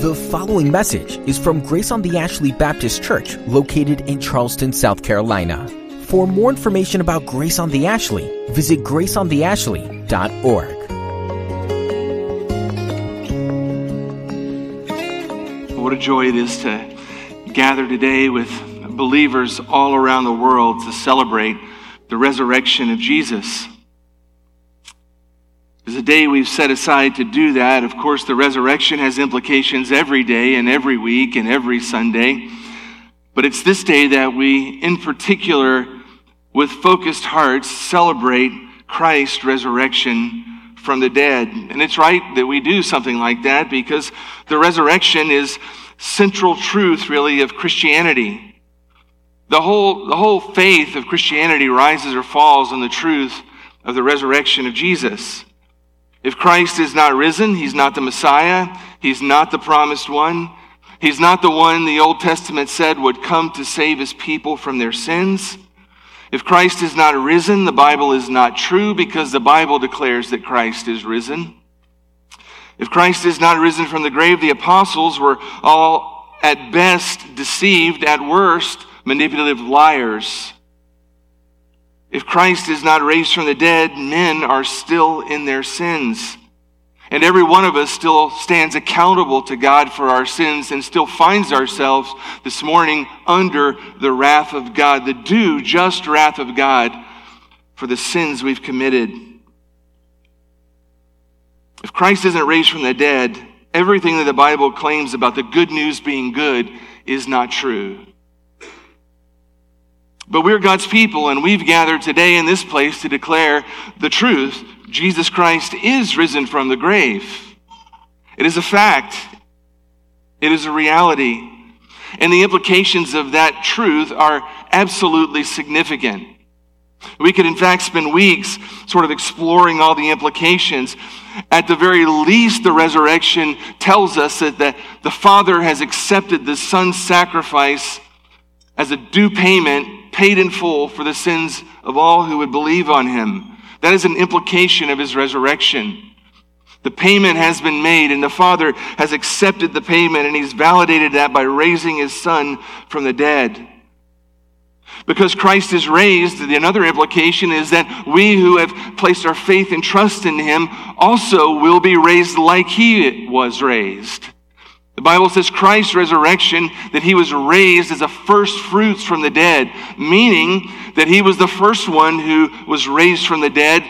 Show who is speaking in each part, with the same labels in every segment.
Speaker 1: The following message is from Grace on the Ashley Baptist Church, located in Charleston, South Carolina. For more information about Grace on the Ashley, visit graceontheashley.org.
Speaker 2: What a joy it is to gather today with believers all around the world to celebrate the resurrection of Jesus. There's a day we've set aside to do that. Of course, the resurrection has implications every day and every week and every Sunday. But it's this day that we, in particular, with focused hearts, celebrate Christ's resurrection from the dead. And it's right that we do something like that because the resurrection is central truth, really, of Christianity. The whole, the whole faith of Christianity rises or falls on the truth of the resurrection of Jesus. If Christ is not risen, he's not the Messiah, he's not the promised one, he's not the one the Old Testament said would come to save his people from their sins. If Christ is not risen, the Bible is not true because the Bible declares that Christ is risen. If Christ is not risen from the grave, the apostles were all at best deceived, at worst manipulative liars. If Christ is not raised from the dead, men are still in their sins. And every one of us still stands accountable to God for our sins and still finds ourselves this morning under the wrath of God, the due, just wrath of God for the sins we've committed. If Christ isn't raised from the dead, everything that the Bible claims about the good news being good is not true. But we're God's people, and we've gathered today in this place to declare the truth. Jesus Christ is risen from the grave. It is a fact, it is a reality. And the implications of that truth are absolutely significant. We could, in fact, spend weeks sort of exploring all the implications. At the very least, the resurrection tells us that the, the Father has accepted the Son's sacrifice as a due payment paid in full for the sins of all who would believe on him. That is an implication of his resurrection. The payment has been made, and the Father has accepted the payment, and he's validated that by raising his Son from the dead. Because Christ is raised, another implication is that we who have placed our faith and trust in him also will be raised like he was raised. The Bible says Christ's resurrection, that he was raised as a first fruits from the dead, meaning that he was the first one who was raised from the dead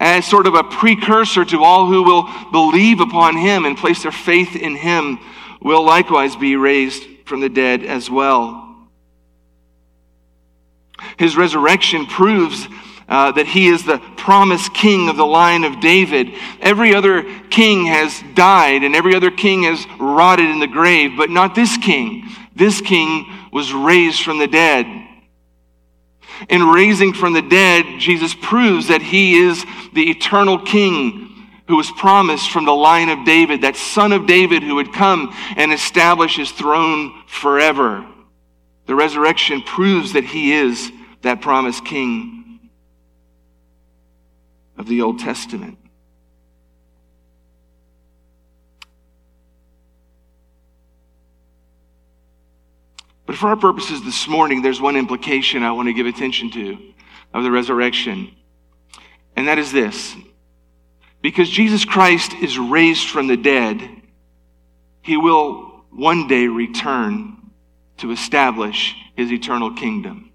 Speaker 2: as sort of a precursor to all who will believe upon him and place their faith in him will likewise be raised from the dead as well. His resurrection proves uh, that he is the promised king of the line of David. Every other king has died and every other king has rotted in the grave, but not this king. This king was raised from the dead. In raising from the dead, Jesus proves that he is the eternal king who was promised from the line of David, that son of David who would come and establish his throne forever. The resurrection proves that he is that promised king of the Old Testament. But for our purposes this morning, there's one implication I want to give attention to of the resurrection. And that is this because Jesus Christ is raised from the dead, he will one day return to establish his eternal kingdom.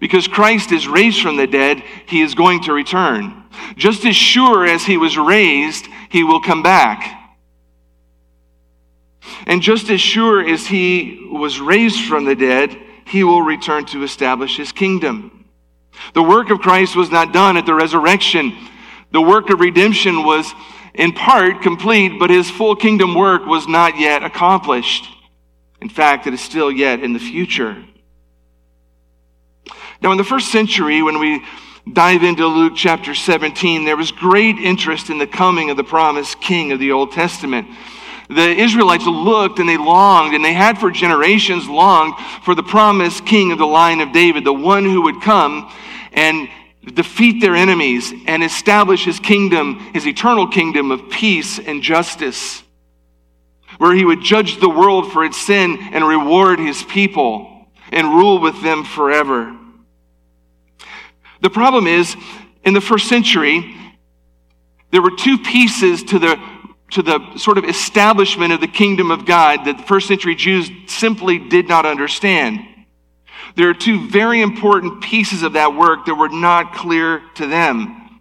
Speaker 2: Because Christ is raised from the dead, he is going to return. Just as sure as he was raised, he will come back. And just as sure as he was raised from the dead, he will return to establish his kingdom. The work of Christ was not done at the resurrection. The work of redemption was in part complete, but his full kingdom work was not yet accomplished. In fact, it is still yet in the future. Now, in the first century, when we dive into Luke chapter 17, there was great interest in the coming of the promised king of the Old Testament. The Israelites looked and they longed, and they had for generations longed for the promised king of the line of David, the one who would come and defeat their enemies, and establish his kingdom, his eternal kingdom of peace and justice, where he would judge the world for its sin and reward his people and rule with them forever. The problem is, in the first century, there were two pieces to the to the sort of establishment of the kingdom of God that the first century Jews simply did not understand. There are two very important pieces of that work that were not clear to them.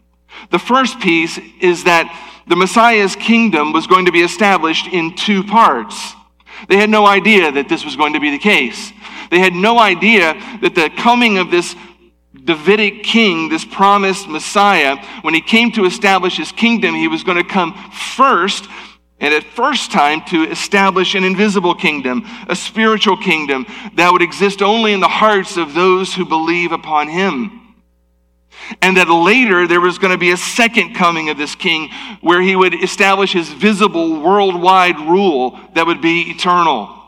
Speaker 2: The first piece is that the Messiah's kingdom was going to be established in two parts. They had no idea that this was going to be the case. They had no idea that the coming of this Davidic king, this promised Messiah, when he came to establish his kingdom, he was going to come first and at first time to establish an invisible kingdom, a spiritual kingdom that would exist only in the hearts of those who believe upon him. And that later there was going to be a second coming of this king where he would establish his visible worldwide rule that would be eternal.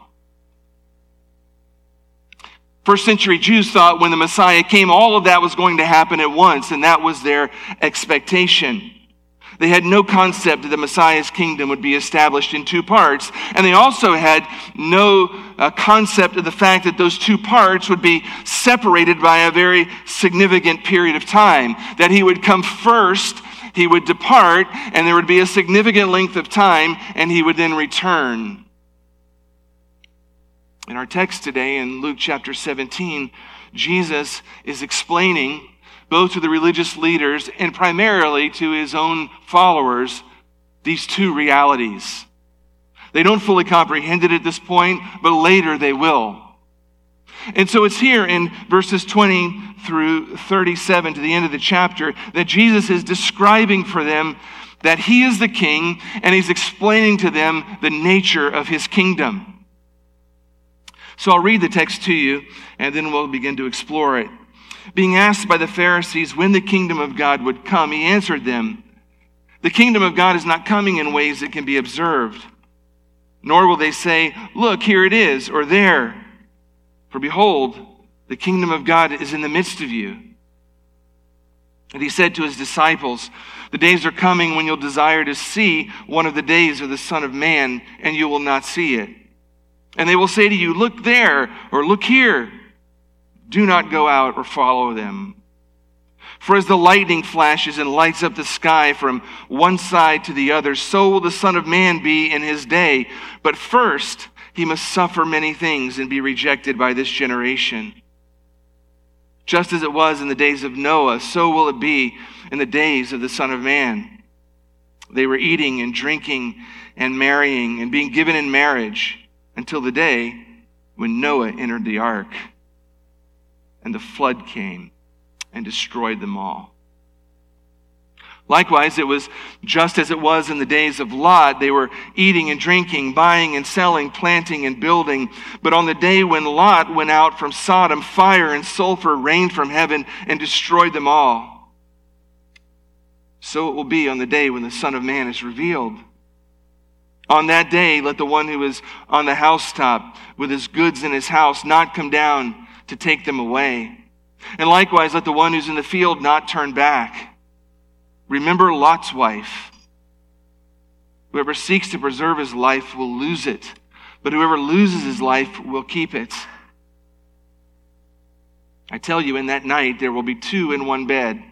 Speaker 2: First century Jews thought when the Messiah came, all of that was going to happen at once, and that was their expectation. They had no concept that the Messiah's kingdom would be established in two parts, and they also had no uh, concept of the fact that those two parts would be separated by a very significant period of time. That he would come first, he would depart, and there would be a significant length of time, and he would then return. In our text today, in Luke chapter 17, Jesus is explaining both to the religious leaders and primarily to his own followers these two realities. They don't fully comprehend it at this point, but later they will. And so it's here in verses 20 through 37 to the end of the chapter that Jesus is describing for them that he is the king and he's explaining to them the nature of his kingdom. So I'll read the text to you, and then we'll begin to explore it. Being asked by the Pharisees when the kingdom of God would come, he answered them, The kingdom of God is not coming in ways that can be observed, nor will they say, Look, here it is, or there. For behold, the kingdom of God is in the midst of you. And he said to his disciples, The days are coming when you'll desire to see one of the days of the Son of Man, and you will not see it. And they will say to you, Look there, or look here. Do not go out or follow them. For as the lightning flashes and lights up the sky from one side to the other, so will the Son of Man be in his day. But first, he must suffer many things and be rejected by this generation. Just as it was in the days of Noah, so will it be in the days of the Son of Man. They were eating and drinking and marrying and being given in marriage until the day when Noah entered the ark and the flood came and destroyed them all. Likewise, it was just as it was in the days of Lot. They were eating and drinking, buying and selling, planting and building. But on the day when Lot went out from Sodom, fire and sulfur rained from heaven and destroyed them all. So it will be on the day when the Son of Man is revealed. On that day, let the one who is on the housetop with his goods in his house not come down to take them away. And likewise, let the one who's in the field not turn back. Remember Lot's wife. Whoever seeks to preserve his life will lose it, but whoever loses his life will keep it. I tell you, in that night there will be two in one bed.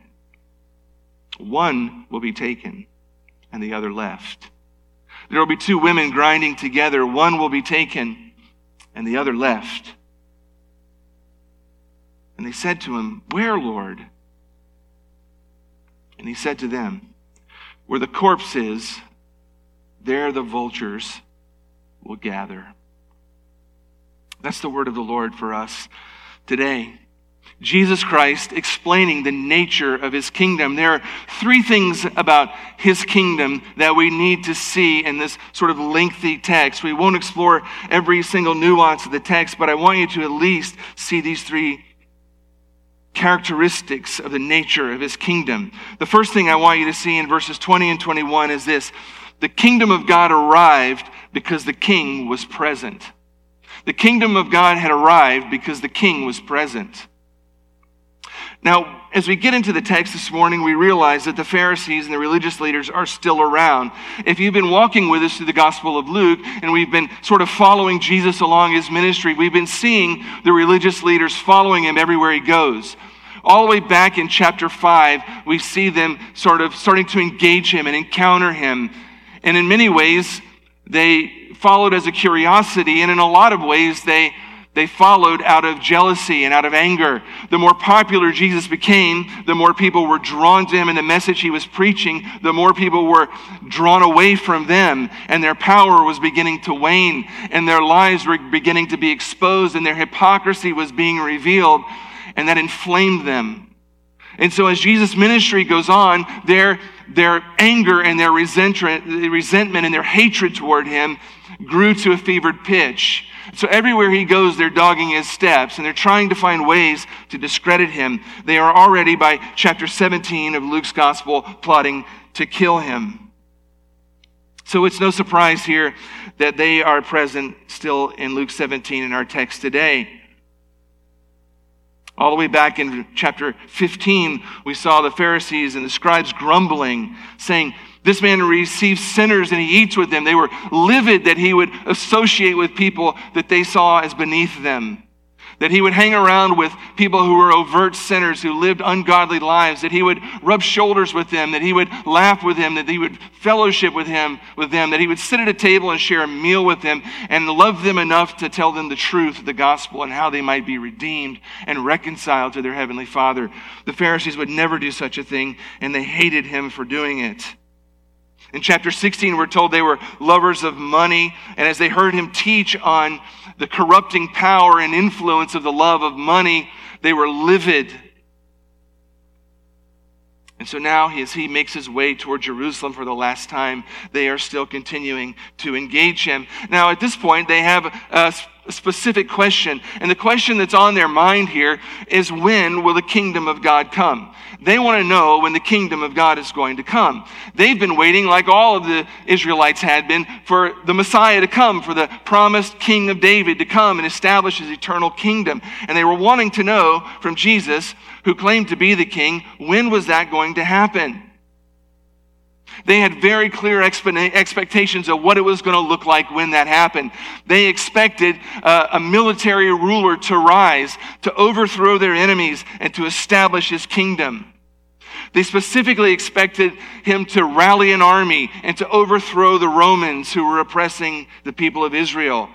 Speaker 2: One will be taken, and the other left. There will be two women grinding together. One will be taken, and the other left. And they said to him, Where, Lord? And he said to them, Where the corpse is, there the vultures will gather. That's the word of the Lord for us today. Jesus Christ explaining the nature of his kingdom. There are three things about his kingdom that we need to see in this sort of lengthy text. We won't explore every single nuance of the text, but I want you to at least see these three characteristics of the nature of his kingdom. The first thing I want you to see in verses 20 and 21 is this the kingdom of God arrived because the king was present. The kingdom of God had arrived because the king was present. Now, as we get into the text this morning, we realize that the Pharisees and the religious leaders are still around. If you've been walking with us through the Gospel of Luke and we've been sort of following Jesus along his ministry, we've been seeing the religious leaders following him everywhere he goes. All the way back in chapter 5, we see them sort of starting to engage him and encounter him. And in many ways, they followed as a curiosity, and in a lot of ways, they they followed out of jealousy and out of anger. The more popular Jesus became, the more people were drawn to him and the message he was preaching, the more people were drawn away from them, and their power was beginning to wane, and their lives were beginning to be exposed, and their hypocrisy was being revealed, and that inflamed them. And so as Jesus' ministry goes on, their, their anger and their resentment, resentment and their hatred toward him grew to a fevered pitch. So everywhere he goes, they're dogging his steps and they're trying to find ways to discredit him. They are already, by chapter 17 of Luke's gospel, plotting to kill him. So it's no surprise here that they are present still in Luke 17 in our text today. All the way back in chapter 15, we saw the Pharisees and the scribes grumbling, saying, this man receives sinners and he eats with them. They were livid that he would associate with people that they saw as beneath them. That he would hang around with people who were overt sinners, who lived ungodly lives, that he would rub shoulders with them, that he would laugh with them, that he would fellowship with him, with them, that he would sit at a table and share a meal with them and love them enough to tell them the truth, the gospel, and how they might be redeemed and reconciled to their heavenly Father. The Pharisees would never do such a thing, and they hated him for doing it. In chapter 16, we're told they were lovers of money, and as they heard him teach on the corrupting power and influence of the love of money, they were livid. And so now, as he makes his way toward Jerusalem for the last time, they are still continuing to engage him. Now, at this point, they have a specific question. And the question that's on their mind here is when will the kingdom of God come? They want to know when the kingdom of God is going to come. They've been waiting, like all of the Israelites had been, for the Messiah to come, for the promised king of David to come and establish his eternal kingdom. And they were wanting to know from Jesus, who claimed to be the king, when was that going to happen? They had very clear expectations of what it was going to look like when that happened. They expected a military ruler to rise, to overthrow their enemies, and to establish his kingdom. They specifically expected him to rally an army and to overthrow the Romans who were oppressing the people of Israel.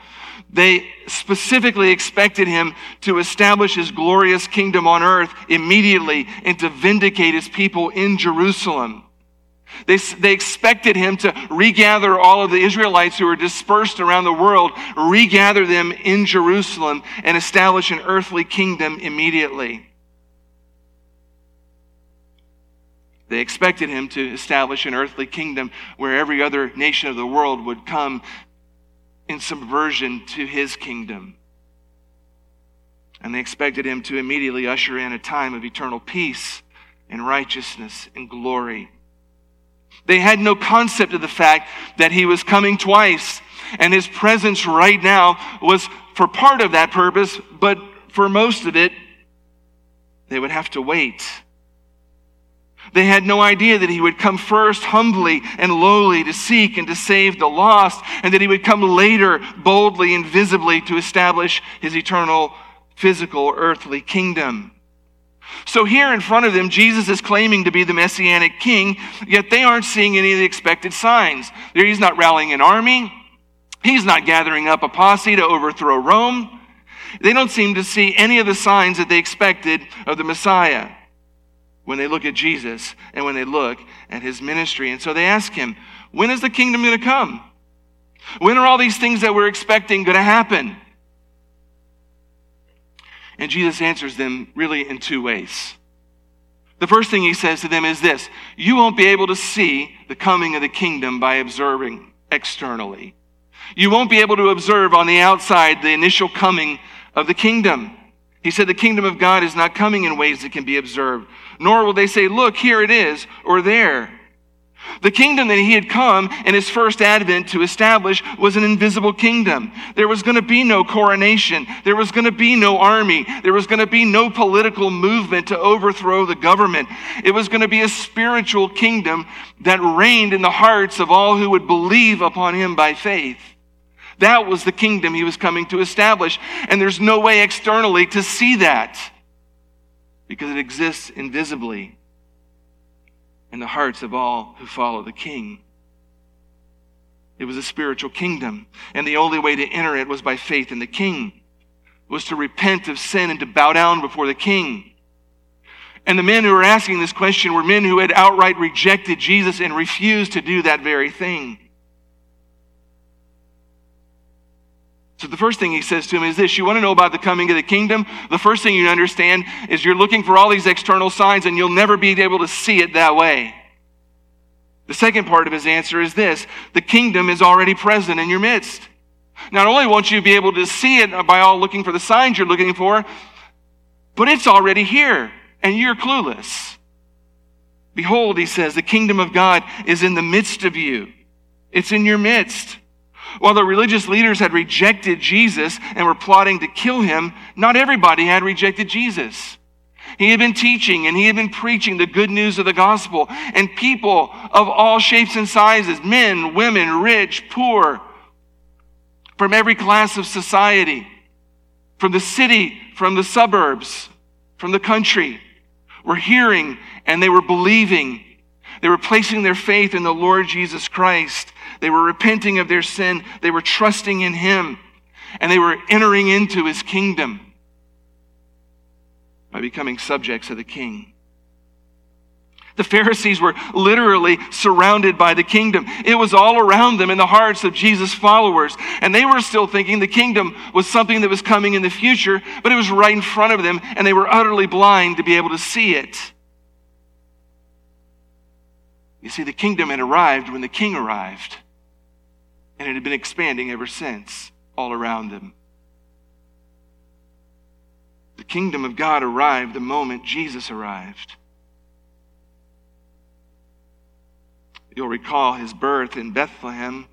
Speaker 2: They specifically expected him to establish his glorious kingdom on earth immediately and to vindicate his people in Jerusalem. They, they expected him to regather all of the Israelites who were dispersed around the world, regather them in Jerusalem, and establish an earthly kingdom immediately. They expected him to establish an earthly kingdom where every other nation of the world would come in subversion to his kingdom. And they expected him to immediately usher in a time of eternal peace and righteousness and glory. They had no concept of the fact that he was coming twice. And his presence right now was for part of that purpose, but for most of it, they would have to wait. They had no idea that he would come first humbly and lowly to seek and to save the lost, and that he would come later boldly and visibly to establish his eternal physical earthly kingdom. So here in front of them, Jesus is claiming to be the messianic king, yet they aren't seeing any of the expected signs. He's not rallying an army. He's not gathering up a posse to overthrow Rome. They don't seem to see any of the signs that they expected of the Messiah when they look at Jesus and when they look at his ministry. And so they ask him, when is the kingdom going to come? When are all these things that we're expecting going to happen? And Jesus answers them really in two ways. The first thing he says to them is this You won't be able to see the coming of the kingdom by observing externally. You won't be able to observe on the outside the initial coming of the kingdom. He said the kingdom of God is not coming in ways that can be observed, nor will they say, Look, here it is, or there. The kingdom that he had come in his first advent to establish was an invisible kingdom. There was going to be no coronation. There was going to be no army. There was going to be no political movement to overthrow the government. It was going to be a spiritual kingdom that reigned in the hearts of all who would believe upon him by faith. That was the kingdom he was coming to establish. And there's no way externally to see that because it exists invisibly in the hearts of all who follow the King. It was a spiritual kingdom, and the only way to enter it was by faith in the King, was to repent of sin and to bow down before the King. And the men who were asking this question were men who had outright rejected Jesus and refused to do that very thing. So the first thing he says to him is this You want to know about the coming of the kingdom? The first thing you understand is you're looking for all these external signs and you'll never be able to see it that way. The second part of his answer is this the kingdom is already present in your midst. Not only won't you be able to see it by all looking for the signs you're looking for, but it's already here and you're clueless. Behold, he says, the kingdom of God is in the midst of you. It's in your midst. While the religious leaders had rejected Jesus and were plotting to kill him, not everybody had rejected Jesus. He had been teaching and he had been preaching the good news of the gospel, and people of all shapes and sizes men, women, rich, poor from every class of society, from the city, from the suburbs, from the country were hearing and they were believing. They were placing their faith in the Lord Jesus Christ they were repenting of their sin. They were trusting in Him. And they were entering into His kingdom by becoming subjects of the King. The Pharisees were literally surrounded by the kingdom. It was all around them in the hearts of Jesus' followers. And they were still thinking the kingdom was something that was coming in the future, but it was right in front of them, and they were utterly blind to be able to see it. You see, the kingdom had arrived when the king arrived and it had been expanding ever since all around them. The kingdom of God arrived the moment Jesus arrived. You'll recall his birth in Bethlehem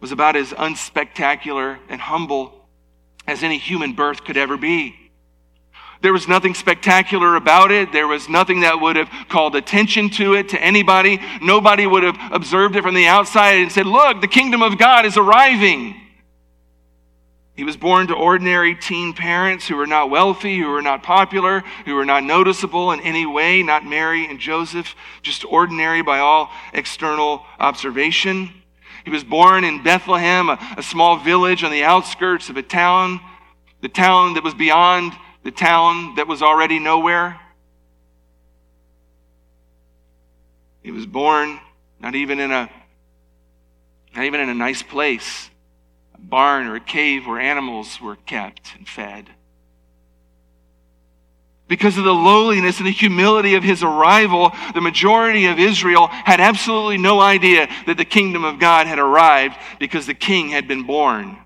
Speaker 2: was about as unspectacular and humble as any human birth could ever be. There was nothing spectacular about it. There was nothing that would have called attention to it to anybody. Nobody would have observed it from the outside and said, Look, the kingdom of God is arriving. He was born to ordinary teen parents who were not wealthy, who were not popular, who were not noticeable in any way, not Mary and Joseph, just ordinary by all external observation. He was born in Bethlehem, a, a small village on the outskirts of a town, the town that was beyond the town that was already nowhere. He was born not even in a not even in a nice place, a barn or a cave where animals were kept and fed. Because of the lowliness and the humility of his arrival, the majority of Israel had absolutely no idea that the kingdom of God had arrived because the king had been born.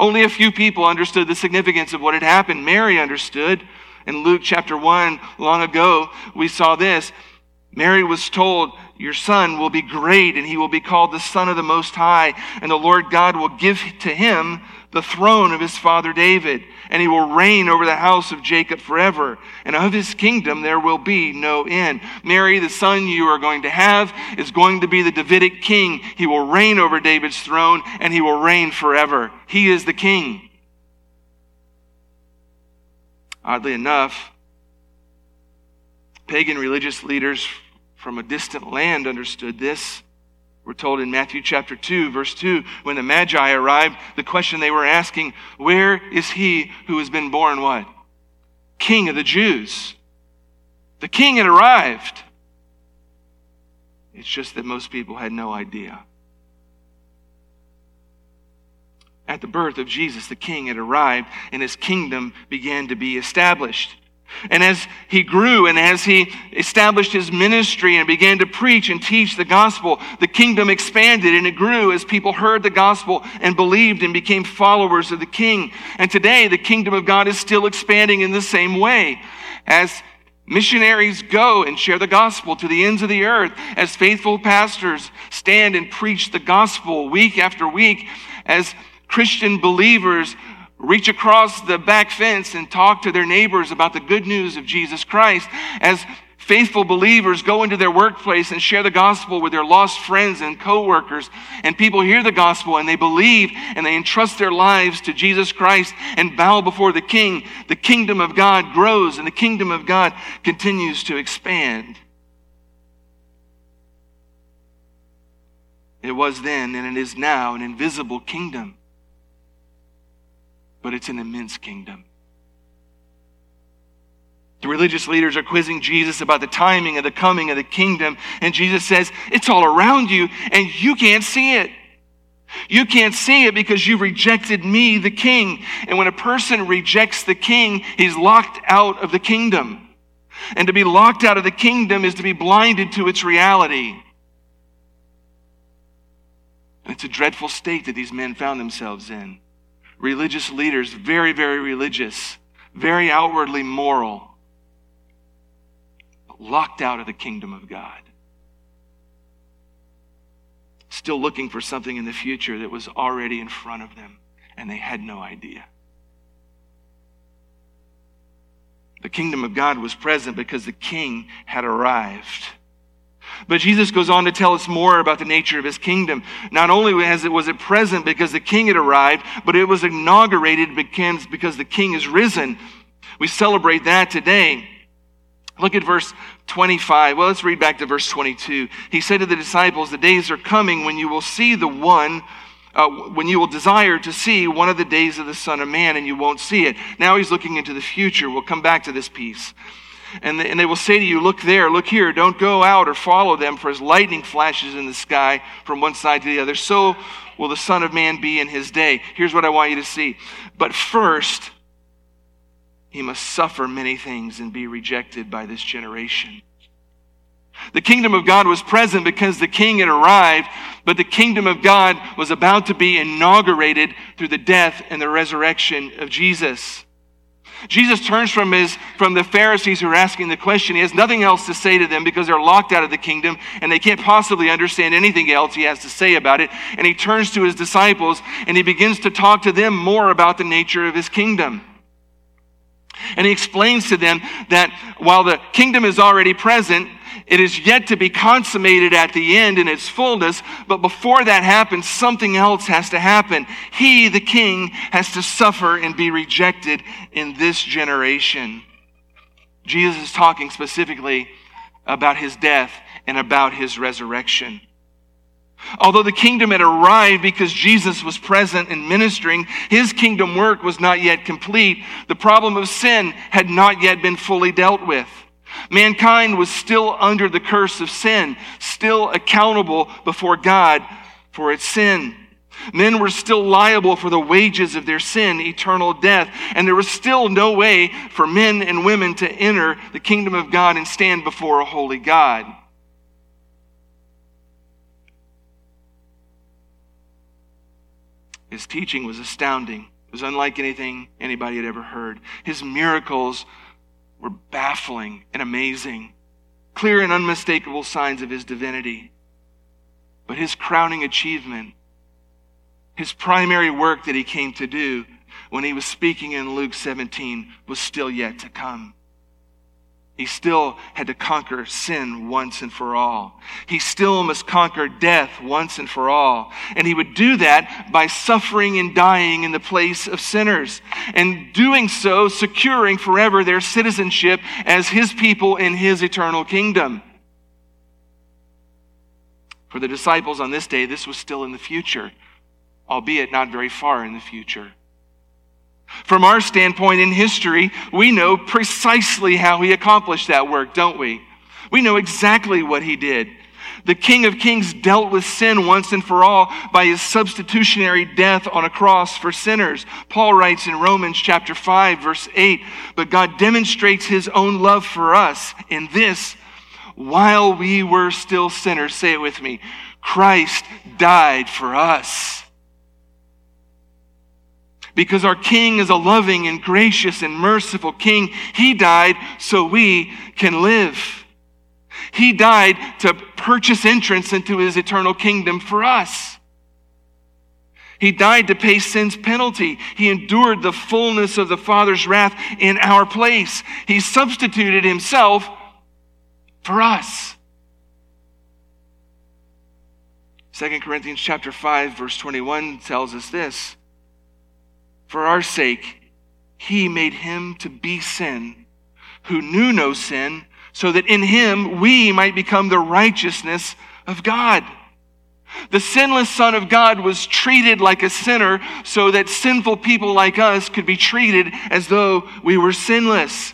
Speaker 2: Only a few people understood the significance of what had happened. Mary understood. In Luke chapter 1, long ago, we saw this. Mary was told, Your son will be great, and he will be called the Son of the Most High, and the Lord God will give to him the throne of his father David, and he will reign over the house of Jacob forever. And of his kingdom there will be no end. Mary, the son you are going to have, is going to be the Davidic king. He will reign over David's throne, and he will reign forever. He is the king. Oddly enough, pagan religious leaders from a distant land understood this. We're told in Matthew chapter 2, verse 2, when the Magi arrived, the question they were asking, Where is he who has been born what? King of the Jews. The king had arrived. It's just that most people had no idea. At the birth of Jesus, the king had arrived and his kingdom began to be established. And as he grew and as he established his ministry and began to preach and teach the gospel, the kingdom expanded and it grew as people heard the gospel and believed and became followers of the king. And today, the kingdom of God is still expanding in the same way. As Missionaries go and share the gospel to the ends of the earth as faithful pastors stand and preach the gospel week after week, as Christian believers reach across the back fence and talk to their neighbors about the good news of Jesus Christ, as faithful believers go into their workplace and share the gospel with their lost friends and coworkers. And people hear the gospel and they believe and they entrust their lives to Jesus Christ and bow before the king. The kingdom of God grows and the kingdom of God continues to expand. It was then and it is now an invisible kingdom but it's an immense kingdom the religious leaders are quizzing Jesus about the timing of the coming of the kingdom, and Jesus says, It's all around you, and you can't see it. You can't see it because you rejected me, the king. And when a person rejects the king, he's locked out of the kingdom. And to be locked out of the kingdom is to be blinded to its reality. And it's a dreadful state that these men found themselves in. Religious leaders, very, very religious, very outwardly moral locked out of the kingdom of God. Still looking for something in the future that was already in front of them, and they had no idea. The kingdom of God was present because the king had arrived. But Jesus goes on to tell us more about the nature of his kingdom. Not only was it, was it present because the king had arrived, but it was inaugurated because the king is risen. We celebrate that today. Look at verse 25. Well, let's read back to verse 22. He said to the disciples, The days are coming when you will see the one, uh, when you will desire to see one of the days of the Son of Man, and you won't see it. Now he's looking into the future. We'll come back to this piece. And, and they will say to you, Look there, look here, don't go out or follow them, for as lightning flashes in the sky from one side to the other, so will the Son of Man be in his day. Here's what I want you to see. But first, he must suffer many things and be rejected by this generation. The kingdom of God was present because the king had arrived, but the kingdom of God was about to be inaugurated through the death and the resurrection of Jesus. Jesus turns from his from the Pharisees who are asking the question. He has nothing else to say to them because they're locked out of the kingdom and they can't possibly understand anything else he has to say about it. And he turns to his disciples and he begins to talk to them more about the nature of his kingdom. And he explains to them that while the kingdom is already present, it is yet to be consummated at the end in its fullness. But before that happens, something else has to happen. He, the king, has to suffer and be rejected in this generation. Jesus is talking specifically about his death and about his resurrection. Although the kingdom had arrived because Jesus was present and ministering, his kingdom work was not yet complete. The problem of sin had not yet been fully dealt with. Mankind was still under the curse of sin, still accountable before God for its sin. Men were still liable for the wages of their sin, eternal death. And there was still no way for men and women to enter the kingdom of God and stand before a holy God. His teaching was astounding. It was unlike anything anybody had ever heard. His miracles were baffling and amazing, clear and unmistakable signs of his divinity. But his crowning achievement, his primary work that he came to do when he was speaking in Luke 17, was still yet to come. He still had to conquer sin once and for all. He still must conquer death once and for all. And he would do that by suffering and dying in the place of sinners, and doing so, securing forever their citizenship as his people in his eternal kingdom. For the disciples on this day, this was still in the future, albeit not very far in the future. From our standpoint in history, we know precisely how he accomplished that work, don't we? We know exactly what he did. The King of Kings dealt with sin once and for all by his substitutionary death on a cross for sinners. Paul writes in Romans chapter 5 verse 8, but God demonstrates his own love for us in this, while we were still sinners, say it with me, Christ died for us. Because our King is a loving and gracious and merciful King. He died so we can live. He died to purchase entrance into his eternal kingdom for us. He died to pay sin's penalty. He endured the fullness of the Father's wrath in our place. He substituted himself for us. 2 Corinthians chapter 5 verse 21 tells us this. For our sake he made him to be sin who knew no sin so that in him we might become the righteousness of God. The sinless Son of God was treated like a sinner so that sinful people like us could be treated as though we were sinless.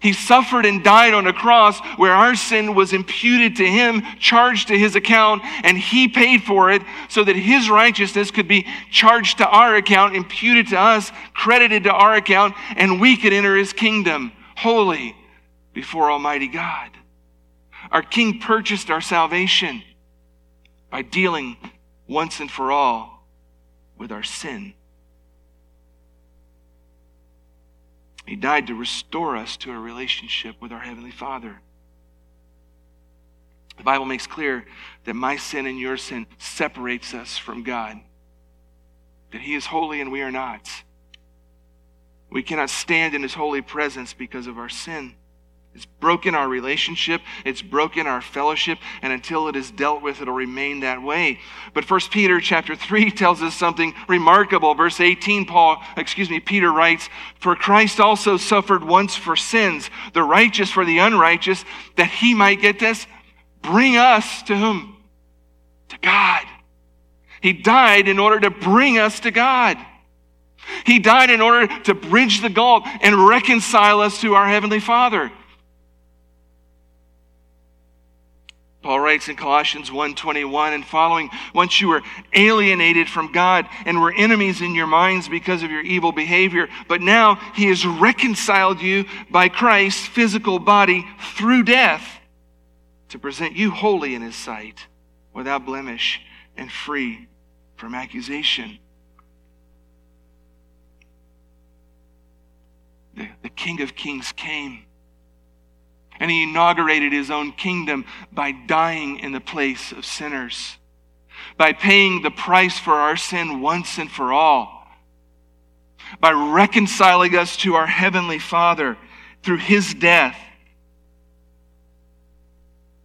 Speaker 2: He suffered and died on a cross where our sin was imputed to him, charged to his account, and he paid for it so that his righteousness could be charged to our account, imputed to us, credited to our account, and we could enter his kingdom holy before Almighty God. Our King purchased our salvation by dealing once and for all with our sin. He died to restore us to a relationship with our Heavenly Father. The Bible makes clear that my sin and your sin separates us from God, that He is holy and we are not. We cannot stand in His holy presence because of our sin. It's broken our relationship, it's broken our fellowship, and until it is dealt with, it'll remain that way. But First Peter chapter 3 tells us something remarkable. Verse 18, Paul, excuse me, Peter writes, For Christ also suffered once for sins, the righteous for the unrighteous, that he might get this, bring us to whom? To God. He died in order to bring us to God. He died in order to bridge the gulf and reconcile us to our Heavenly Father. Paul writes in Colossians 1:21 and following, once you were alienated from God and were enemies in your minds because of your evil behavior, but now he has reconciled you by Christ's physical body through death to present you holy in his sight, without blemish and free from accusation. The, the King of Kings came and he inaugurated his own kingdom by dying in the place of sinners, by paying the price for our sin once and for all, by reconciling us to our Heavenly Father through his death.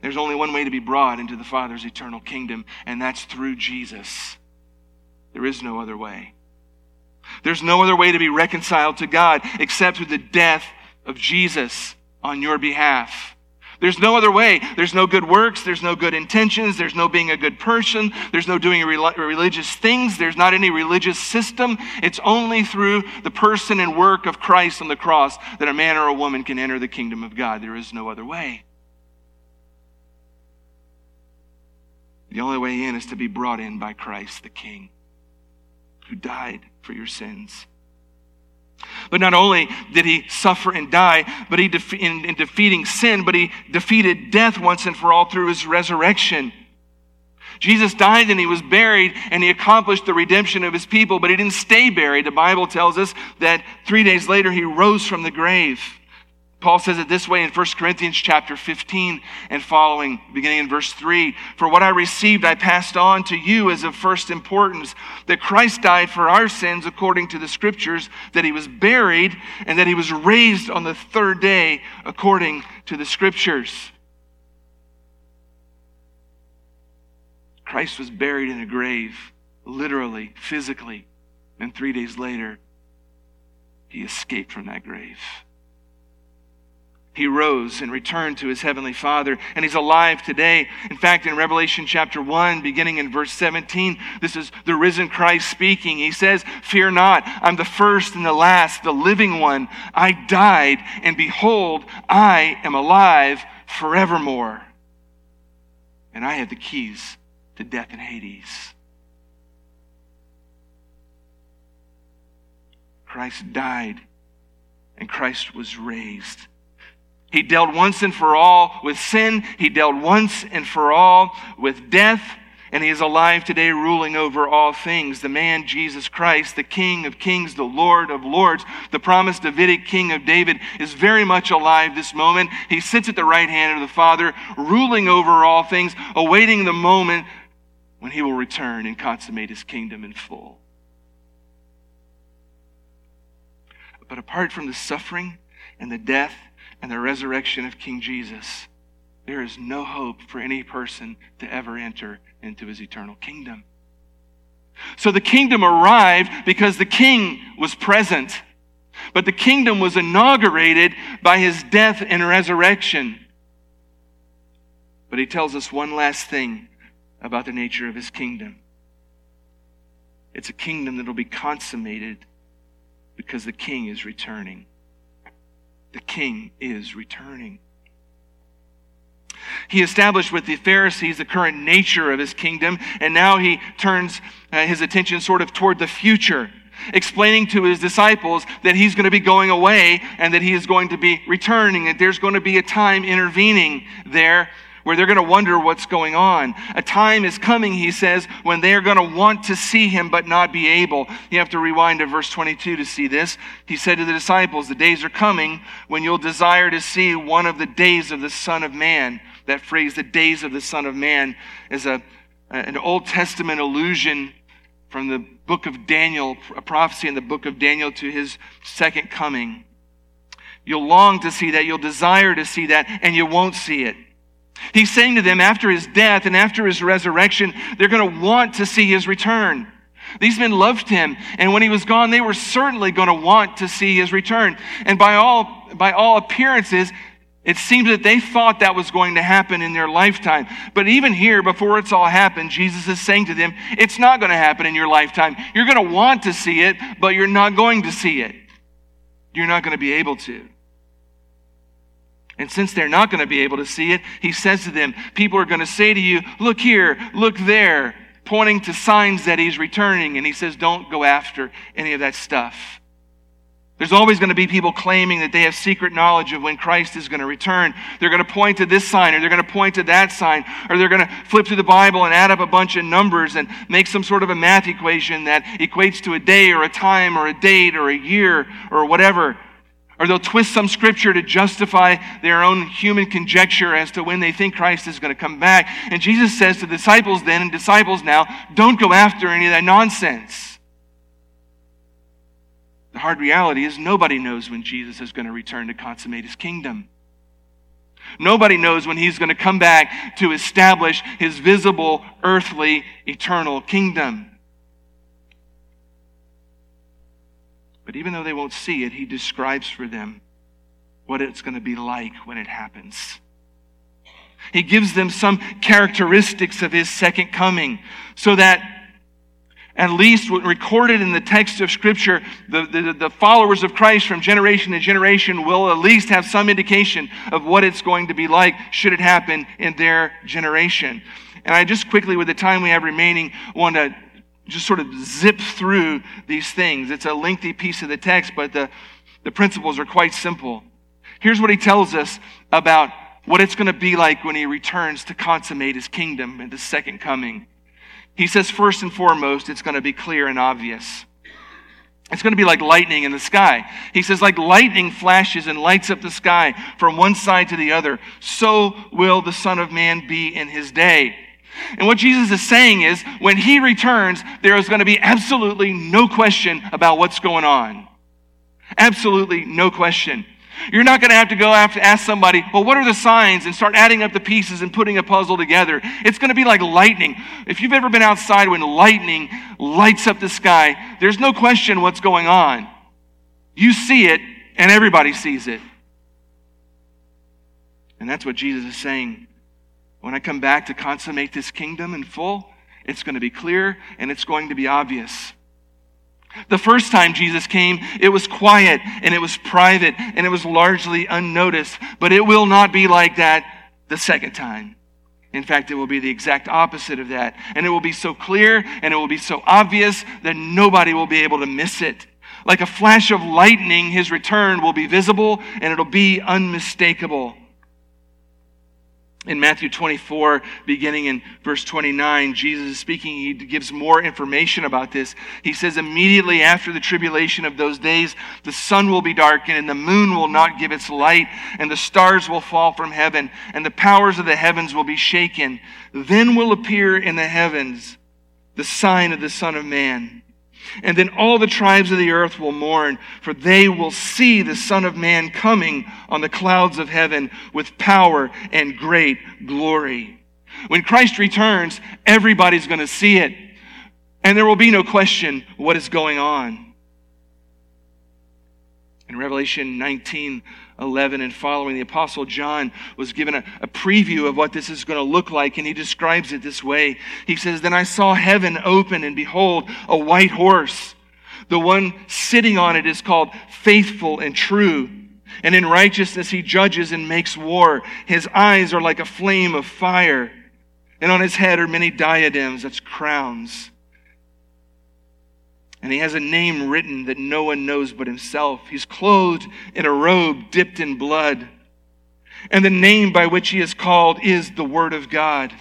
Speaker 2: There's only one way to be brought into the Father's eternal kingdom, and that's through Jesus. There is no other way. There's no other way to be reconciled to God except through the death of Jesus on your behalf. There's no other way. There's no good works. There's no good intentions. There's no being a good person. There's no doing religious things. There's not any religious system. It's only through the person and work of Christ on the cross that a man or a woman can enter the kingdom of God. There is no other way. The only way in is to be brought in by Christ the King, who died for your sins. But not only did he suffer and die, but he in, in defeating sin, but he defeated death once and for all through his resurrection. Jesus died and he was buried and he accomplished the redemption of his people, but he didn't stay buried. The Bible tells us that three days later he rose from the grave. Paul says it this way in 1 Corinthians chapter 15 and following, beginning in verse 3. For what I received, I passed on to you as of first importance that Christ died for our sins according to the scriptures, that he was buried, and that he was raised on the third day according to the scriptures. Christ was buried in a grave, literally, physically, and three days later, he escaped from that grave he rose and returned to his heavenly Father, and he's alive today. In fact, in Revelation chapter 1, beginning in verse 17, this is the risen Christ speaking. He says, Fear not, I'm the first and the last, the living one. I died, and behold, I am alive forevermore. And I have the keys to death and Hades. Christ died, and Christ was raised he dealt once and for all with sin. He dealt once and for all with death. And he is alive today, ruling over all things. The man, Jesus Christ, the King of kings, the Lord of lords, the promised Davidic King of David, is very much alive this moment. He sits at the right hand of the Father, ruling over all things, awaiting the moment when he will return and consummate his kingdom in full. But apart from the suffering and the death and the resurrection of King Jesus, there is no hope for any person to ever enter into his eternal kingdom. So the kingdom arrived because the king was present. But the kingdom was inaugurated by his death and resurrection. But he tells us one last thing about the nature of his kingdom it's a kingdom that will be consummated because the king is returning. The king is returning. He established with the Pharisees the current nature of his kingdom, and now he turns uh, his attention sort of toward the future, explaining to his disciples that he's going to be going away and that he is going to be returning, and there's going to be a time intervening there where they're going to wonder what's going on. A time is coming, he says, when they are going to want to see him but not be able. You have to rewind to verse 22 to see this. He said to the disciples, The days are coming when you'll desire to see one of the days of the Son of Man. That phrase, the days of the Son of Man, is a, an Old Testament allusion from the book of Daniel, a prophecy in the book of Daniel to his second coming. You'll long to see that, you'll desire to see that, and you won't see it. He's saying to them after his death and after his resurrection, they're going to want to see his return. These men loved him, and when he was gone, they were certainly going to want to see his return. And by all, by all appearances, it seems that they thought that was going to happen in their lifetime. But even here, before it's all happened, Jesus is saying to them, It's not going to happen in your lifetime. You're going to want to see it, but you're not going to see it. You're not going to be able to. And since they're not going to be able to see it, he says to them, People are going to say to you, Look here, look there, pointing to signs that he's returning. And he says, Don't go after any of that stuff. There's always going to be people claiming that they have secret knowledge of when Christ is going to return. They're going to point to this sign, or they're going to point to that sign, or they're going to flip through the Bible and add up a bunch of numbers and make some sort of a math equation that equates to a day, or a time, or a date, or a year, or whatever. Or they'll twist some scripture to justify their own human conjecture as to when they think Christ is going to come back. And Jesus says to disciples then and disciples now, don't go after any of that nonsense. The hard reality is nobody knows when Jesus is going to return to consummate his kingdom. Nobody knows when he's going to come back to establish his visible, earthly, eternal kingdom. But even though they won't see it, he describes for them what it's going to be like when it happens. He gives them some characteristics of his second coming so that at least recorded in the text of Scripture, the, the, the, followers of Christ from generation to generation will at least have some indication of what it's going to be like should it happen in their generation. And I just quickly, with the time we have remaining, want to just sort of zip through these things. It's a lengthy piece of the text, but the, the principles are quite simple. Here's what he tells us about what it's going to be like when he returns to consummate his kingdom and the second coming. He says, first and foremost, it's going to be clear and obvious. It's going to be like lightning in the sky. He says, like lightning flashes and lights up the sky from one side to the other, so will the Son of Man be in his day. And what Jesus is saying is, when he returns, there is going to be absolutely no question about what's going on. Absolutely no question. You're not going to have to go after ask somebody, well, what are the signs? And start adding up the pieces and putting a puzzle together. It's going to be like lightning. If you've ever been outside when lightning lights up the sky, there's no question what's going on. You see it, and everybody sees it. And that's what Jesus is saying when I come back to consummate this kingdom in full, it's going to be clear and it's going to be obvious. The first time Jesus came, it was quiet and it was private and it was largely unnoticed, but it will not be like that the second time. In fact, it will be the exact opposite of that. And it will be so clear and it will be so obvious that nobody will be able to miss it. Like a flash of lightning, his return will be visible and it'll be unmistakable. In Matthew 24, beginning in verse 29, Jesus is speaking. He gives more information about this. He says, Immediately after the tribulation of those days, the sun will be darkened, and the moon will not give its light, and the stars will fall from heaven, and the powers of the heavens will be shaken. Then will appear in the heavens the sign of the Son of Man. And then all the tribes of the earth will mourn, for they will see the Son of Man coming on the clouds of heaven with power and great glory. When Christ returns, everybody's going to see it. And there will be no question what is going on. In Revelation 19, 11 and following, the Apostle John was given a, a preview of what this is going to look like, and he describes it this way. He says, Then I saw heaven open, and behold, a white horse. The one sitting on it is called faithful and true. And in righteousness he judges and makes war. His eyes are like a flame of fire. And on his head are many diadems, that's crowns and he has a name written that no one knows but himself. He's clothed in a robe dipped in blood. And the name by which he is called is the Word of God.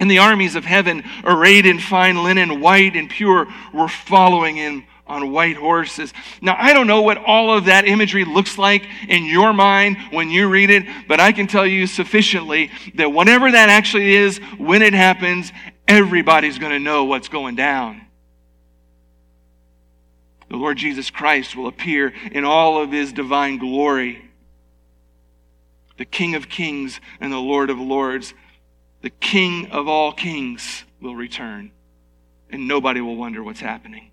Speaker 2: And the armies of heaven, arrayed in fine linen, white and pure, were following him on white horses. Now, I don't know what all of that imagery looks like in your mind when you read it, but I can tell you sufficiently that whatever that actually is, when it happens, everybody's going to know what's going down the Lord Jesus Christ will appear in all of his divine glory. The King of kings and the Lord of lords, the King of all kings will return, and nobody will wonder what's happening.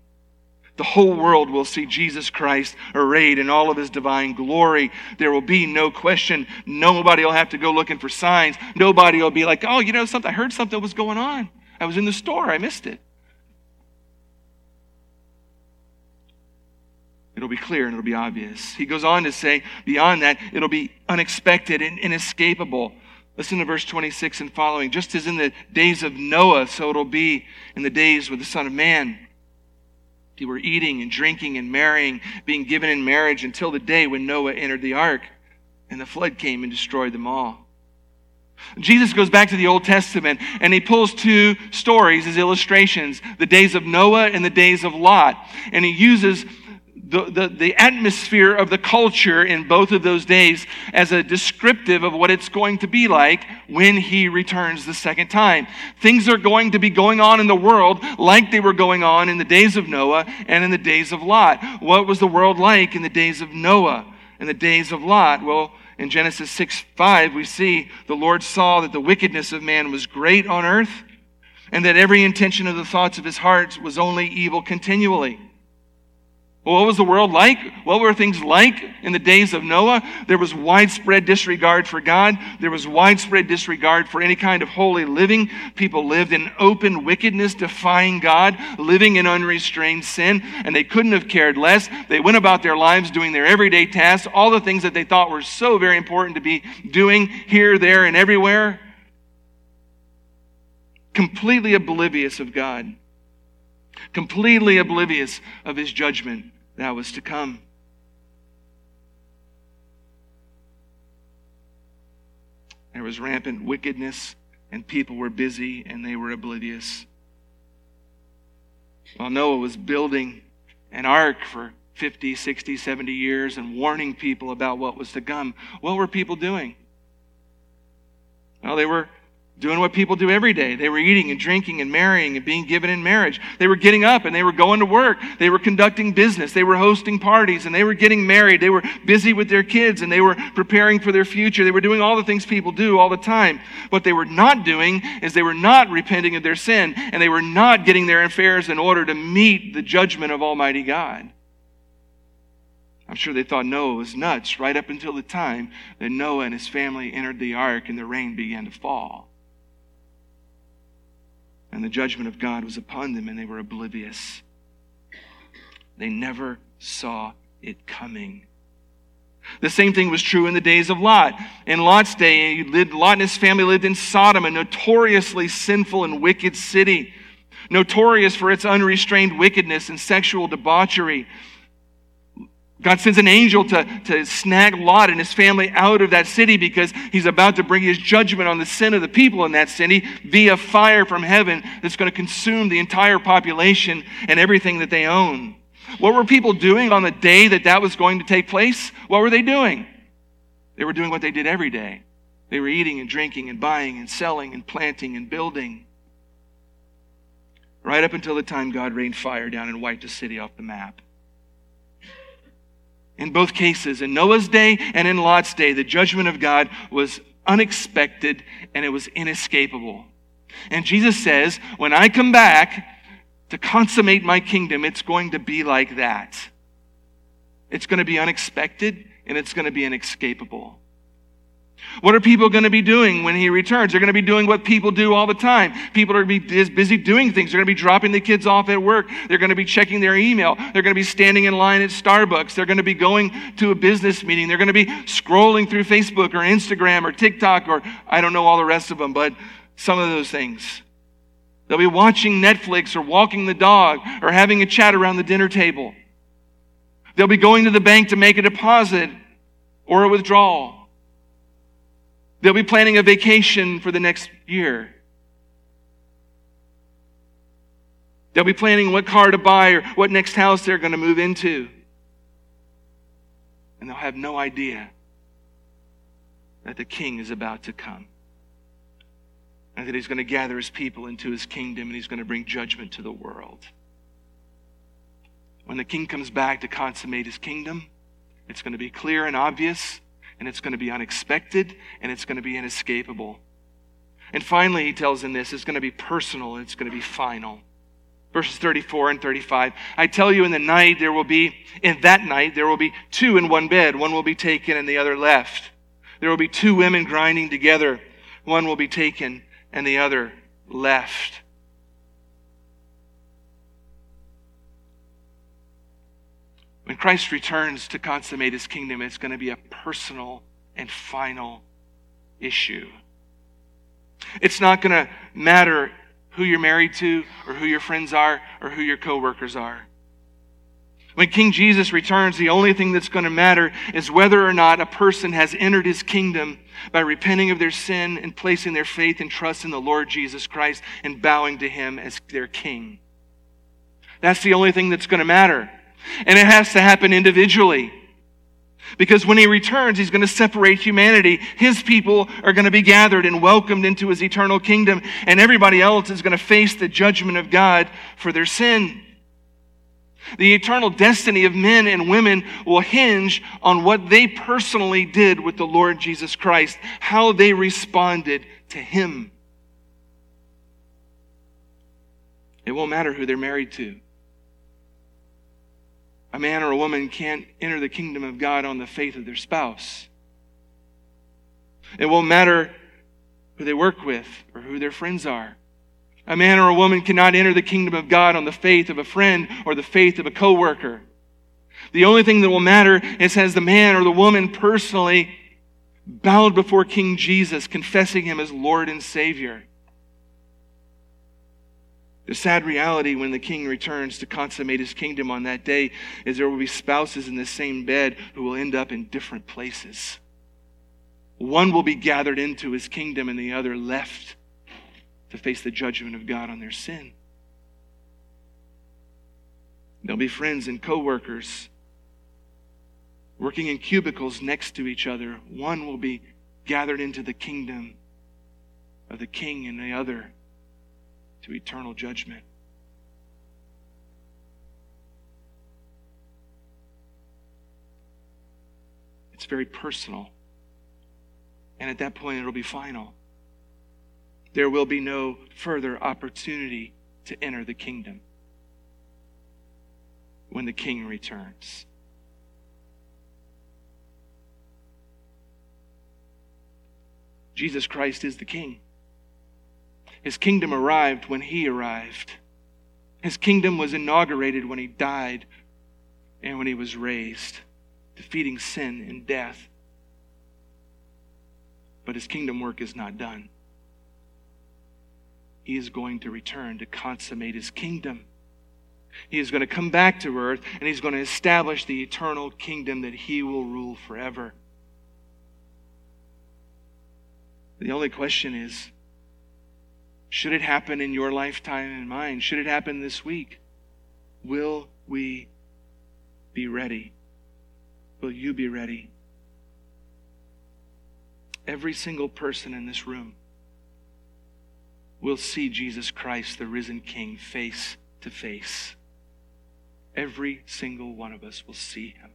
Speaker 2: The whole world will see Jesus Christ arrayed in all of his divine glory. There will be no question. Nobody will have to go looking for signs. Nobody will be like, oh, you know something? I heard something was going on. I was in the store. I missed it. It'll be clear and it'll be obvious. He goes on to say, beyond that, it'll be unexpected and inescapable. Listen to verse 26 and following. Just as in the days of Noah, so it'll be in the days with the Son of Man. They were eating and drinking and marrying, being given in marriage until the day when Noah entered the ark and the flood came and destroyed them all. Jesus goes back to the Old Testament and he pulls two stories as illustrations the days of Noah and the days of Lot. And he uses the, the, the atmosphere of the culture in both of those days as a descriptive of what it's going to be like when he returns the second time. Things are going to be going on in the world like they were going on in the days of Noah and in the days of Lot. What was the world like in the days of Noah and the days of Lot? Well, in Genesis 6 5, we see the Lord saw that the wickedness of man was great on earth and that every intention of the thoughts of his heart was only evil continually. What was the world like? What were things like in the days of Noah? There was widespread disregard for God. There was widespread disregard for any kind of holy living. People lived in open wickedness, defying God, living in unrestrained sin, and they couldn't have cared less. They went about their lives doing their everyday tasks, all the things that they thought were so very important to be doing here, there, and everywhere. Completely oblivious of God completely oblivious of his judgment that was to come. There was rampant wickedness, and people were busy and they were oblivious. While Noah was building an ark for 50, 60, 70 years and warning people about what was to come, what were people doing? Well, they were doing what people do every day. They were eating and drinking and marrying and being given in marriage. They were getting up and they were going to work. They were conducting business. They were hosting parties and they were getting married. They were busy with their kids and they were preparing for their future. They were doing all the things people do all the time. What they were not doing is they were not repenting of their sin and they were not getting their affairs in order to meet the judgment of Almighty God. I'm sure they thought Noah was nuts right up until the time that Noah and his family entered the ark and the rain began to fall and the judgment of God was upon them, and they were oblivious. They never saw it coming. The same thing was true in the days of Lot. In Lot's day, Lot and his family lived in Sodom, a notoriously sinful and wicked city, notorious for its unrestrained wickedness and sexual debauchery. God sends an angel to, to snag Lot and his family out of that city because he's about to bring his judgment on the sin of the people in that city via fire from heaven that's going to consume the entire population and everything that they own. What were people doing on the day that that was going to take place? What were they doing? They were doing what they did every day. They were eating and drinking and buying and selling and planting and building. Right up until the time God rained fire down and wiped the city off the map. In both cases, in Noah's day and in Lot's day, the judgment of God was unexpected and it was inescapable. And Jesus says, When I come back to consummate my kingdom, it's going to be like that. It's going to be unexpected and it's going to be inescapable. What are people going to be doing when he returns? They're going to be doing what people do all the time. People are going to be busy doing things. They're going to be dropping the kids off at work. They're going to be checking their email. They're going to be standing in line at Starbucks. They're going to be going to a business meeting. They're going to be scrolling through Facebook or Instagram or TikTok or I don't know all the rest of them, but some of those things. They'll be watching Netflix or walking the dog or having a chat around the dinner table. They'll be going to the bank to make a deposit or a withdrawal. They'll be planning a vacation for the next year. They'll be planning what car to buy or what next house they're going to move into. And they'll have no idea that the king is about to come. And that he's going to gather his people into his kingdom and he's going to bring judgment to the world. When the king comes back to consummate his kingdom, it's going to be clear and obvious and it's going to be unexpected, and it's going to be inescapable. And finally, he tells them this it's going to be personal, and it's going to be final. Verses 34 and 35. I tell you, in the night there will be, in that night, there will be two in one bed. One will be taken and the other left. There will be two women grinding together. One will be taken and the other left. When Christ returns to consummate his kingdom, it's going to be a personal and final issue. It's not going to matter who you're married to or who your friends are or who your coworkers are. When King Jesus returns, the only thing that's going to matter is whether or not a person has entered his kingdom by repenting of their sin and placing their faith and trust in the Lord Jesus Christ and bowing to him as their king. That's the only thing that's going to matter. And it has to happen individually. Because when he returns, he's going to separate humanity. His people are going to be gathered and welcomed into his eternal kingdom, and everybody else is going to face the judgment of God for their sin. The eternal destiny of men and women will hinge on what they personally did with the Lord Jesus Christ, how they responded to him. It won't matter who they're married to. A man or a woman can't enter the kingdom of God on the faith of their spouse. It won't matter who they work with or who their friends are. A man or a woman cannot enter the kingdom of God on the faith of a friend or the faith of a coworker. The only thing that will matter is has the man or the woman personally bowed before King Jesus, confessing him as Lord and Savior. The sad reality when the king returns to consummate his kingdom on that day is there will be spouses in the same bed who will end up in different places. One will be gathered into his kingdom and the other left to face the judgment of God on their sin. There'll be friends and coworkers working in cubicles next to each other. One will be gathered into the kingdom of the king and the other to eternal judgment. It's very personal. And at that point, it'll be final. There will be no further opportunity to enter the kingdom when the king returns. Jesus Christ is the king. His kingdom arrived when he arrived. His kingdom was inaugurated when he died and when he was raised, defeating sin and death. But his kingdom work is not done. He is going to return to consummate his kingdom. He is going to come back to earth and he's going to establish the eternal kingdom that he will rule forever. The only question is should it happen in your lifetime and mine? Should it happen this week? Will we be ready? Will you be ready? Every single person in this room will see Jesus Christ, the risen King, face to face. Every single one of us will see him.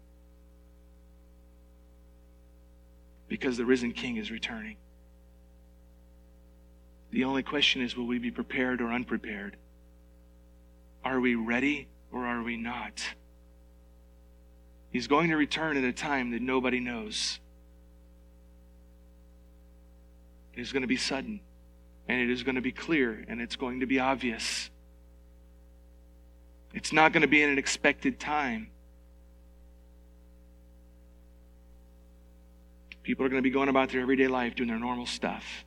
Speaker 2: Because the risen King is returning. The only question is will we be prepared or unprepared? Are we ready or are we not? He's going to return at a time that nobody knows. It is going to be sudden, and it is going to be clear, and it's going to be obvious. It's not going to be in an expected time. People are going to be going about their everyday life doing their normal stuff.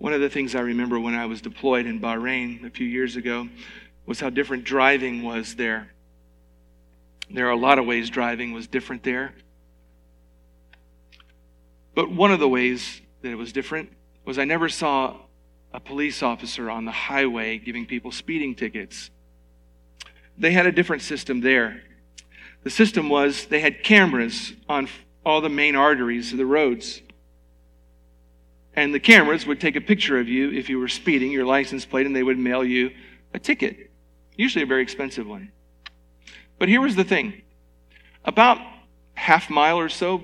Speaker 2: One of the things I remember when I was deployed in Bahrain a few years ago was how different driving was there. There are a lot of ways driving was different there. But one of the ways that it was different was I never saw a police officer on the highway giving people speeding tickets. They had a different system there. The system was they had cameras on all the main arteries of the roads. And the cameras would take a picture of you if you were speeding, your license plate, and they would mail you a ticket, usually a very expensive one. But here was the thing about half mile or so,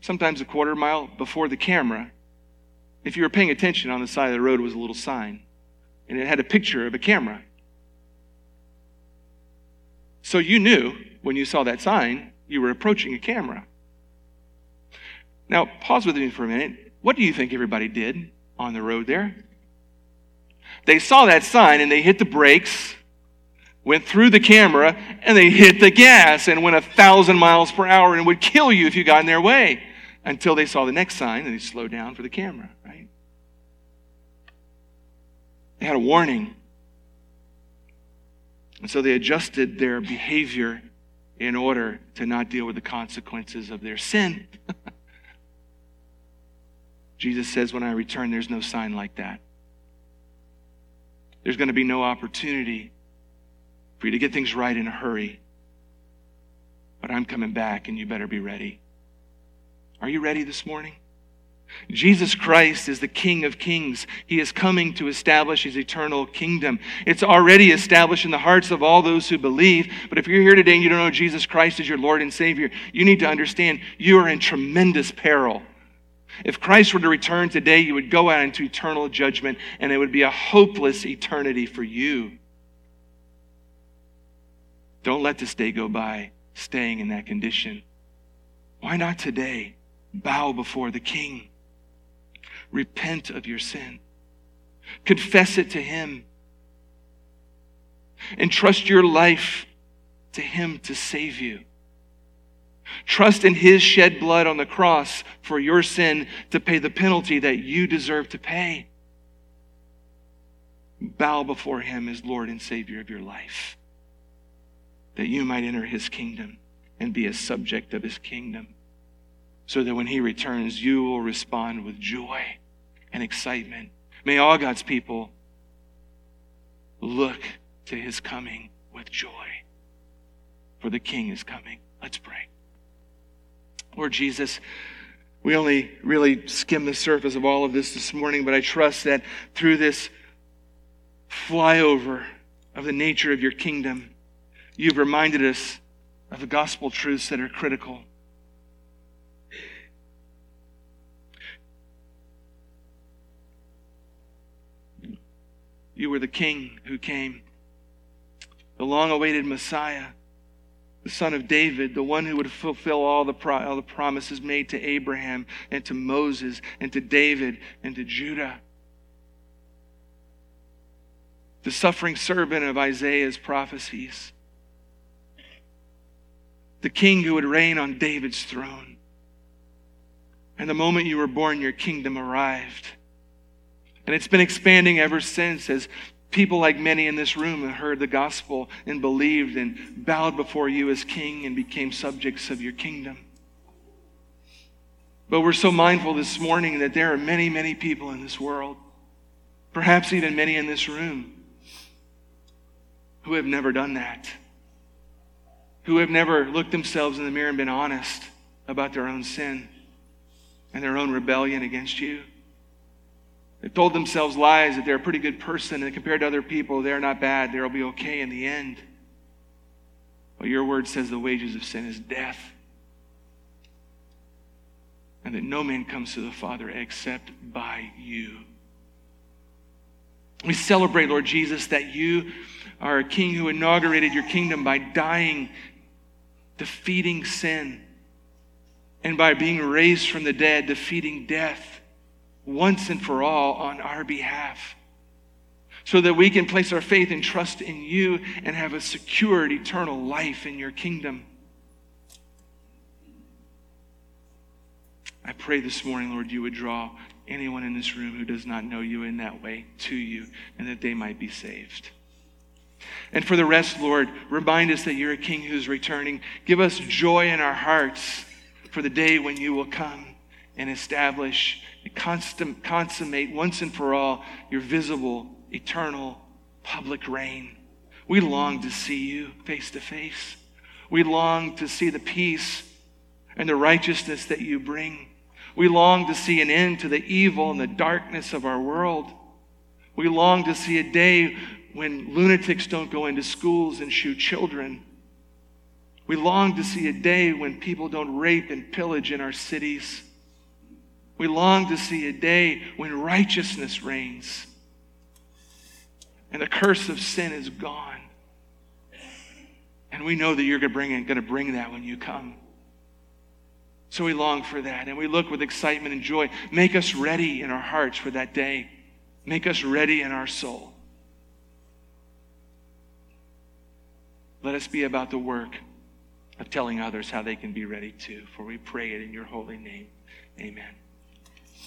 Speaker 2: sometimes a quarter mile before the camera, if you were paying attention on the side of the road was a little sign, and it had a picture of a camera. So you knew when you saw that sign, you were approaching a camera. Now, pause with me for a minute what do you think everybody did on the road there? They saw that sign and they hit the brakes, went through the camera, and they hit the gas and went a thousand miles per hour and would kill you if you got in their way until they saw the next sign and they slowed down for the camera, right? They had a warning. And so they adjusted their behavior in order to not deal with the consequences of their sin. Jesus says, When I return, there's no sign like that. There's going to be no opportunity for you to get things right in a hurry. But I'm coming back, and you better be ready. Are you ready this morning? Jesus Christ is the King of Kings. He is coming to establish his eternal kingdom. It's already established in the hearts of all those who believe. But if you're here today and you don't know Jesus Christ as your Lord and Savior, you need to understand you are in tremendous peril. If Christ were to return today, you would go out into eternal judgment, and it would be a hopeless eternity for you. Don't let this day go by staying in that condition. Why not today bow before the King? Repent of your sin, confess it to Him, and trust your life to Him to save you. Trust in his shed blood on the cross for your sin to pay the penalty that you deserve to pay. Bow before him as Lord and Savior of your life, that you might enter his kingdom and be a subject of his kingdom, so that when he returns, you will respond with joy and excitement. May all God's people look to his coming with joy, for the king is coming. Let's pray. Lord Jesus, we only really skim the surface of all of this this morning, but I trust that through this flyover of the nature of your kingdom, you've reminded us of the gospel truths that are critical. You were the king who came, the long awaited Messiah the son of David, the one who would fulfill all the, pro- all the promises made to Abraham and to Moses and to David and to Judah. The suffering servant of Isaiah's prophecies. The king who would reign on David's throne. And the moment you were born, your kingdom arrived. And it's been expanding ever since as people like many in this room heard the gospel and believed and bowed before you as king and became subjects of your kingdom. But we're so mindful this morning that there are many, many people in this world, perhaps even many in this room, who have never done that, who have never looked themselves in the mirror and been honest about their own sin and their own rebellion against you. They told themselves lies that they're a pretty good person, and compared to other people, they're not bad. They'll be okay in the end. But your word says the wages of sin is death and that no man comes to the Father except by you. We celebrate, Lord Jesus, that you are a king who inaugurated your kingdom by dying, defeating sin, and by being raised from the dead, defeating death once and for all on our behalf. So that we can place our faith and trust in you and have a secured eternal life in your kingdom. I pray this morning, Lord, you would draw anyone in this room who does not know you in that way to you and that they might be saved. And for the rest, Lord, remind us that you're a king who's returning. Give us joy in our hearts for the day when you will come and establish consummate once and for all your visible, eternal, public reign. We long to see you face to face. We long to see the peace and the righteousness that you bring. We long to see an end to the evil and the darkness of our world. We long to see a day when lunatics don't go into schools and shoot children. We long to see a day when people don't rape and pillage in our cities. We long to see a day when righteousness reigns and the curse of sin is gone. And we know that you're going to bring that when you come. So we long for that and we look with excitement and joy. Make us ready in our hearts for that day. Make us ready in our soul. Let us be about the work of telling others how they can be ready too, for we pray it in your holy name. Amen.